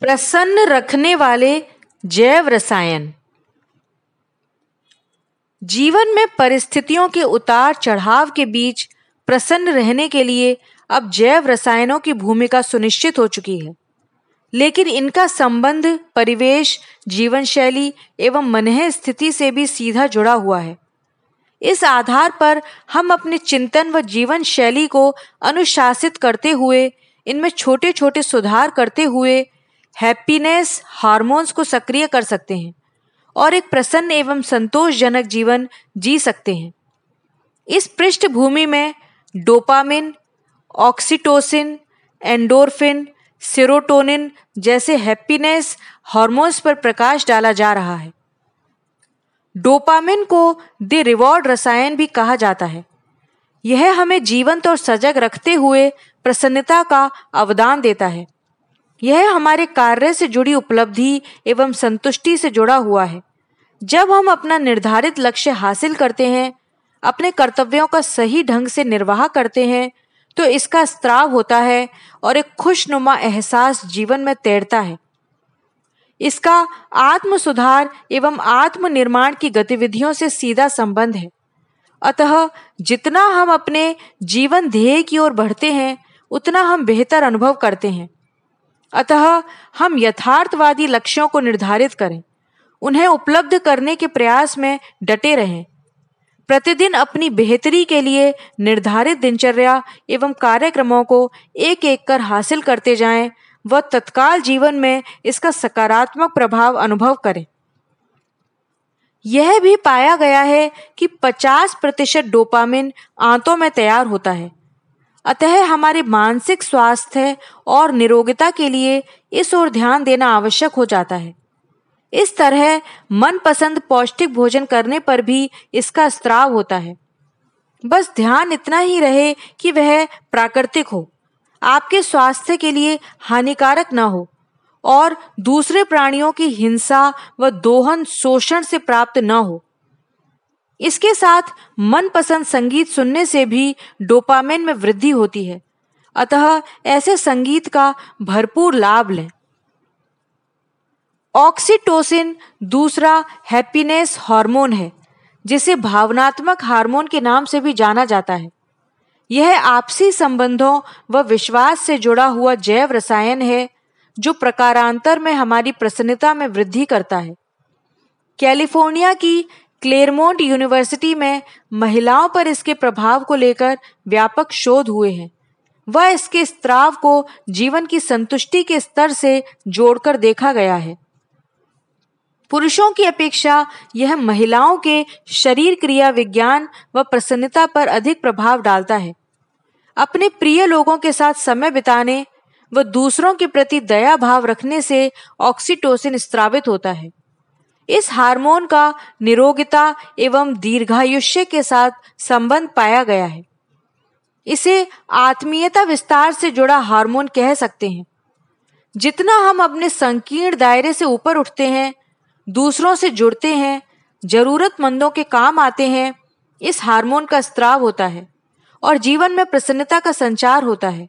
प्रसन्न रखने वाले जैव रसायन। जीवन में परिस्थितियों के उतार चढ़ाव के बीच प्रसन्न रहने के लिए अब जैव रसायनों की भूमिका सुनिश्चित हो चुकी है। लेकिन इनका संबंध, परिवेश जीवन शैली एवं मनह स्थिति से भी सीधा जुड़ा हुआ है। इस आधार पर हम अपने चिंतन व जीवन शैली को अनुशासित करते हुए, इनमें छोटे छोटे सुधार करते हुए हैप्पीनेस हार्मोन्स को सक्रिय कर सकते हैं और एक प्रसन्न एवं संतोषजनक जीवन जी सकते हैं। इस पृष्ठभूमि में डोपामिन, ऑक्सीटोसिन, एंडोर्फिन, सेरोटोनिन जैसे हैप्पीनेस हार्मोन्स पर प्रकाश डाला जा रहा है। डोपामिन को द रिवॉर्ड रसायन भी कहा जाता है। यह हमें जीवंत और सजग रखते हुए प्रसन्नता का अवदान देता है। यह हमारे कार्य से जुड़ी उपलब्धि एवं संतुष्टि से जुड़ा हुआ है। जब हम अपना निर्धारित लक्ष्य हासिल करते हैं, अपने कर्तव्यों का सही ढंग से निर्वाह करते हैं तो इसका स्त्राव होता है और एक खुशनुमा एहसास जीवन में तैरता है। इसका आत्म सुधार एवं आत्म निर्माण की गतिविधियों से सीधा संबंध है। अतः जितना हम अपने जीवन ध्येय की ओर बढ़ते हैं, उतना हम बेहतर अनुभव करते हैं। अतः हम यथार्थवादी लक्ष्यों को निर्धारित करें। उन्हें उपलब्ध करने के प्रयास में डटे रहें। प्रतिदिन अपनी बेहतरी के लिए निर्धारित दिनचर्या एवं कार्यक्रमों को एक एक कर हासिल करते जाएँ व तत्काल जीवन में इसका सकारात्मक प्रभाव अनुभव करें। यह भी पाया गया है कि 50 प्रतिशत डोपामिन आंतों में तैयार होता है। अतः हमारे मानसिक स्वास्थ्य और निरोगिता के लिए इस ओर ध्यान देना आवश्यक हो जाता है। इस तरह मनपसंद पौष्टिक भोजन करने पर भी इसका स्त्राव होता है। बस ध्यान इतना ही रहे कि वह प्राकृतिक हो। आपके स्वास्थ्य के लिए हानिकारक न हो और दूसरे प्राणियों की हिंसा व दोहन शोषण से प्राप्त न हो। इसके साथ मनपसंद संगीत सुनने से भी डोपामिन में वृद्धि होती है। अतः ऐसे संगीत का भरपूर लाभ लें। ऑक्सीटोसिन दूसरा हैप्पीनेस हार्मोन है, जिसे भावनात्मक हार्मोन के नाम से भी जाना जाता है। यह आपसी संबंधों व विश्वास से जुड़ा हुआ जैव रसायन है, जो प्रकारांतर में हमारी प्रसन्नता में वृद्धि करता है। कैलिफ़ोर्निया की क्लेरमोंट यूनिवर्सिटी में महिलाओं पर इसके प्रभाव को लेकर व्यापक शोध हुए हैं। वह इसके स्त्राव को जीवन की संतुष्टि के स्तर से जोड़कर देखा गया है। पुरुषों की अपेक्षा यह महिलाओं के शरीर क्रिया विज्ञान व प्रसन्नता पर अधिक प्रभाव डालता है। अपने प्रिय लोगों के साथ समय बिताने व दूसरों के प्रति दया भाव रखने से ऑक्सीटोसिन स्त्रावित होता है। इस हार्मोन का निरोगिता एवं दीर्घायुष्य के साथ संबंध पाया गया है। इसे आत्मीयता विस्तार से जुड़ा हार्मोन कह सकते हैं। जितना हम अपने संकीर्ण दायरे से ऊपर उठते हैं, दूसरों से जुड़ते हैं, जरूरतमंदों के काम आते हैं, इस हार्मोन का स्त्राव होता है और जीवन में प्रसन्नता का संचार होता है।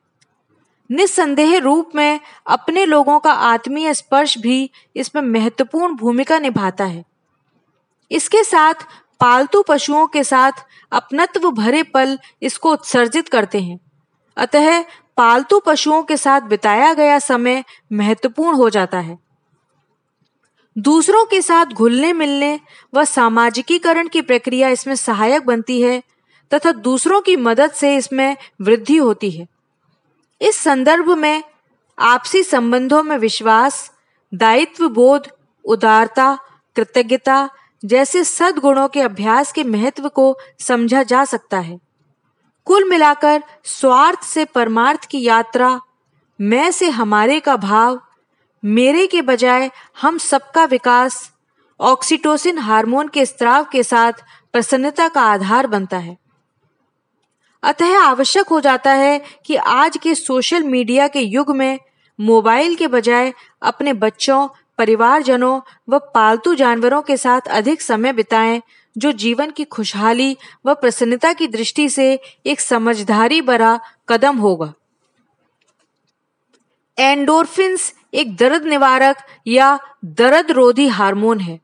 निस्संदेह रूप में अपने लोगों का आत्मीय स्पर्श भी इसमें महत्वपूर्ण भूमिका निभाता है। इसके साथ पालतू पशुओं के साथ अपनत्व भरे पल इसको उत्सर्जित करते हैं। अतः पालतू पशुओं के साथ बिताया गया समय महत्वपूर्ण हो जाता है। दूसरों के साथ घुलने मिलने व सामाजिकीकरण की प्रक्रिया इसमें सहायक बनती है तथा दूसरों की मदद से इसमें वृद्धि होती है। इस संदर्भ में आपसी संबंधों में विश्वास, दायित्व बोध, उदारता, कृतज्ञता जैसे सद्गुणों के अभ्यास के महत्व को समझा जा सकता है। कुल मिलाकर स्वार्थ से परमार्थ की यात्रा, मैं से हमारे का भाव, मेरे के बजाय हम सबका विकास, ऑक्सीटोसिन हार्मोन के स्त्राव के साथ प्रसन्नता का आधार बनता है। अतः आवश्यक हो जाता है कि आज के सोशल मीडिया के युग में मोबाइल के बजाय अपने बच्चों, परिवारजनों व पालतू जानवरों के साथ अधिक समय बिताएँ, जो जीवन की खुशहाली व प्रसन्नता की दृष्टि से एक समझदारी भरा कदम होगा। एंडोर्फिन्स एक दर्द निवारक या दर्द रोधी हार्मोन है।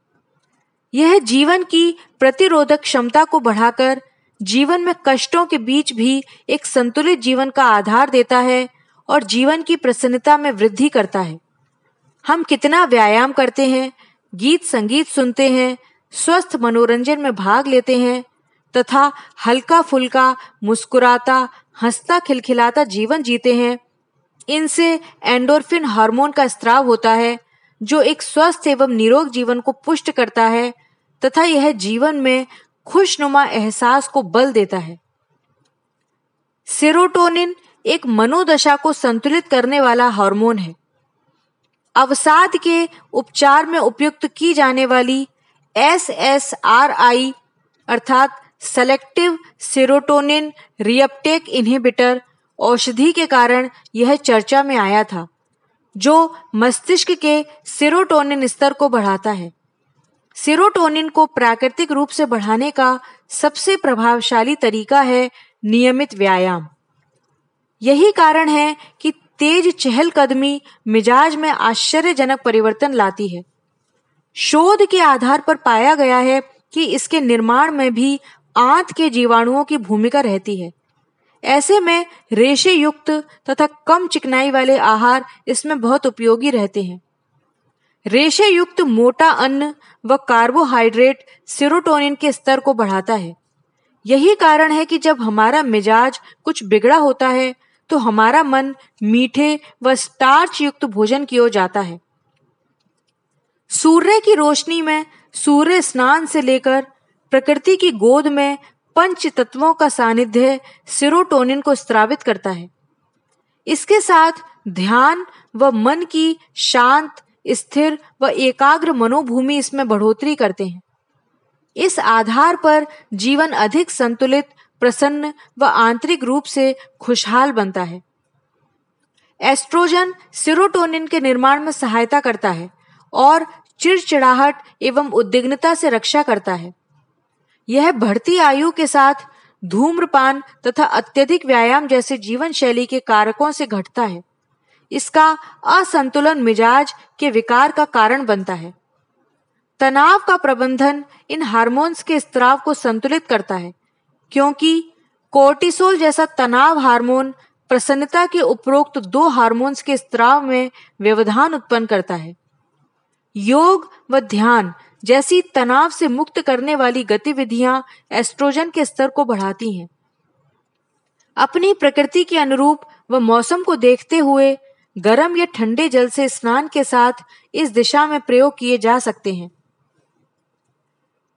यह जीवन की प्रतिरोधक क्षमता को बढ़ाकर जीवन में कष्टों के बीच भी एक संतुलित जीवन का आधार देता है और जीवन की प्रसन्नता में वृद्धि करता है। हम कितना व्यायाम करते हैं, गीत संगीत सुनते हैं, स्वस्थ मनोरंजन में भाग लेते हैं, तथा हल्का फुल्का मुस्कुराता, हंसता, खिलखिलाता जीवन जीते हैं। इनसे एंडोरफिन हार्मोन का स्त्राव होता है, जो एक स्वस्थ एवं निरोग जीवन को पुष्ट करता है, तथा यह जीवन में खुशनुमा एहसास को बल देता है। सेरोटोनिन एक मनोदशा को संतुलित करने वाला हार्मोन है। अवसाद के उपचार में उपयुक्त की जाने वाली एस एस आर आई अर्थात सेलेक्टिव सेरोटोनिन रियपटेक इनहिबिटर औषधि के कारण यह चर्चा में आया था, जो मस्तिष्क के सेरोटोनिन स्तर को बढ़ाता है। सेरोटोनिन को प्राकृतिक रूप से बढ़ाने का सबसे प्रभावशाली तरीका है नियमित व्यायाम। यही कारण है कि तेज चहलकदमी मिजाज में आश्चर्यजनक परिवर्तन लाती है। शोध के आधार पर पाया गया है कि इसके निर्माण में भी आंत के जीवाणुओं की भूमिका रहती है। ऐसे में रेशे युक्त तथा कम चिकनाई वाले आहार इसमें बहुत उपयोगी रहते हैं। रेशे युक्त मोटा अन्न व कार्बोहाइड्रेट सेरोटोनिन के स्तर को बढ़ाता है। यही कारण है कि जब हमारा मिजाज कुछ बिगड़ा होता है तो हमारा मन मीठे व स्टार्च युक्त भोजन की ओर जाता है। सूर्य की रोशनी में सूर्य स्नान से लेकर प्रकृति की गोद में पंच तत्वों का सानिध्य सिरोटोनिन को स्त्रावित करता है। इसके साथ ध्यान व मन की शांत स्थिर व एकाग्र मनोभूमि इसमें बढ़ोतरी करते हैं। इस आधार पर जीवन अधिक संतुलित, प्रसन्न व आंतरिक रूप से खुशहाल बनता है। एस्ट्रोजन सिरोटोनिन के निर्माण में सहायता करता है और चिड़चिड़ाहट एवं उद्विग्नता से रक्षा करता है। यह बढ़ती आयु के साथ धूम्रपान तथा अत्यधिक व्यायाम जैसे जीवन शैली के कारकों से घटता है। इसका असंतुलन मिजाज के विकार का कारण बनता है। तनाव का प्रबंधन इन हार्मोन्स के स्त्राव को संतुलित करता है, क्योंकि कोर्टिसोल जैसा तनाव हार्मोन प्रसन्नता के उपरोक्त दो हार्मोन्स के स्त्राव में व्यवधान उत्पन्न करता है। योग व ध्यान जैसी तनाव से मुक्त करने वाली गतिविधियाँ एस्ट्रोजन के स्तर को बढ़ाती हैं। अपनी प्रकृति के अनुरूप व मौसम को देखते हुए गर्म या ठंडे जल से स्नान के साथ इस दिशा में प्रयोग किए जा सकते हैं।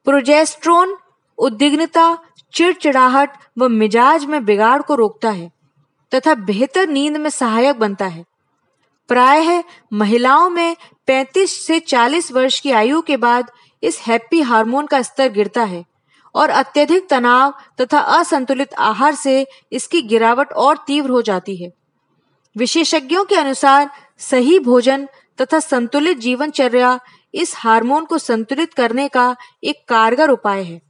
प्रोजेस्ट्रोन उद्विग्नता, चिड़चिड़ाहट व मिजाज में बिगाड़ को रोकता है तथा बेहतर नींद में सहायक बनता है। प्रायः महिलाओं में 35 से 40 वर्ष की आयु के बाद इस हैप्पी हार्मोन का स्तर गिरता है और अत्यधिक तनाव तथा असंतुलित आहार से इसकी गिरावट और तीव्र हो जाती है। विशेषज्ञों के अनुसार, सही भोजन तथा संतुलित जीवनचर्या इस हार्मोन को संतुलित करने का एक कारगर उपाय है।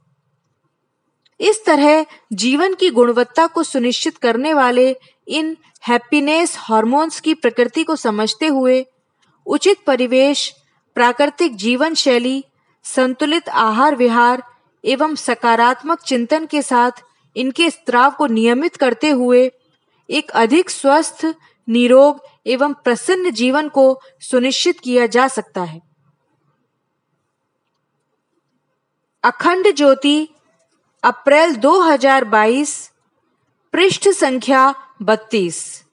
इस तरह जीवन की गुणवत्ता को सुनिश्चित करने वाले इन हैप्पीनेस हार्मोन्स की प्रकृति को समझते हुए, उचित परिवेश, प्राकृतिक जीवन शैली संतुलित आहार विहार एवं सकारात्मक चिंतन के साथ इनके स्त्राव को नियमित करते हुए एक अधिक स्वस्थ निरोग एवं प्रसन्न जीवन को सुनिश्चित किया जा सकता है। अखंड ज्योति, अप्रैल 2022 पृष्ठ संख्या बत्तीस।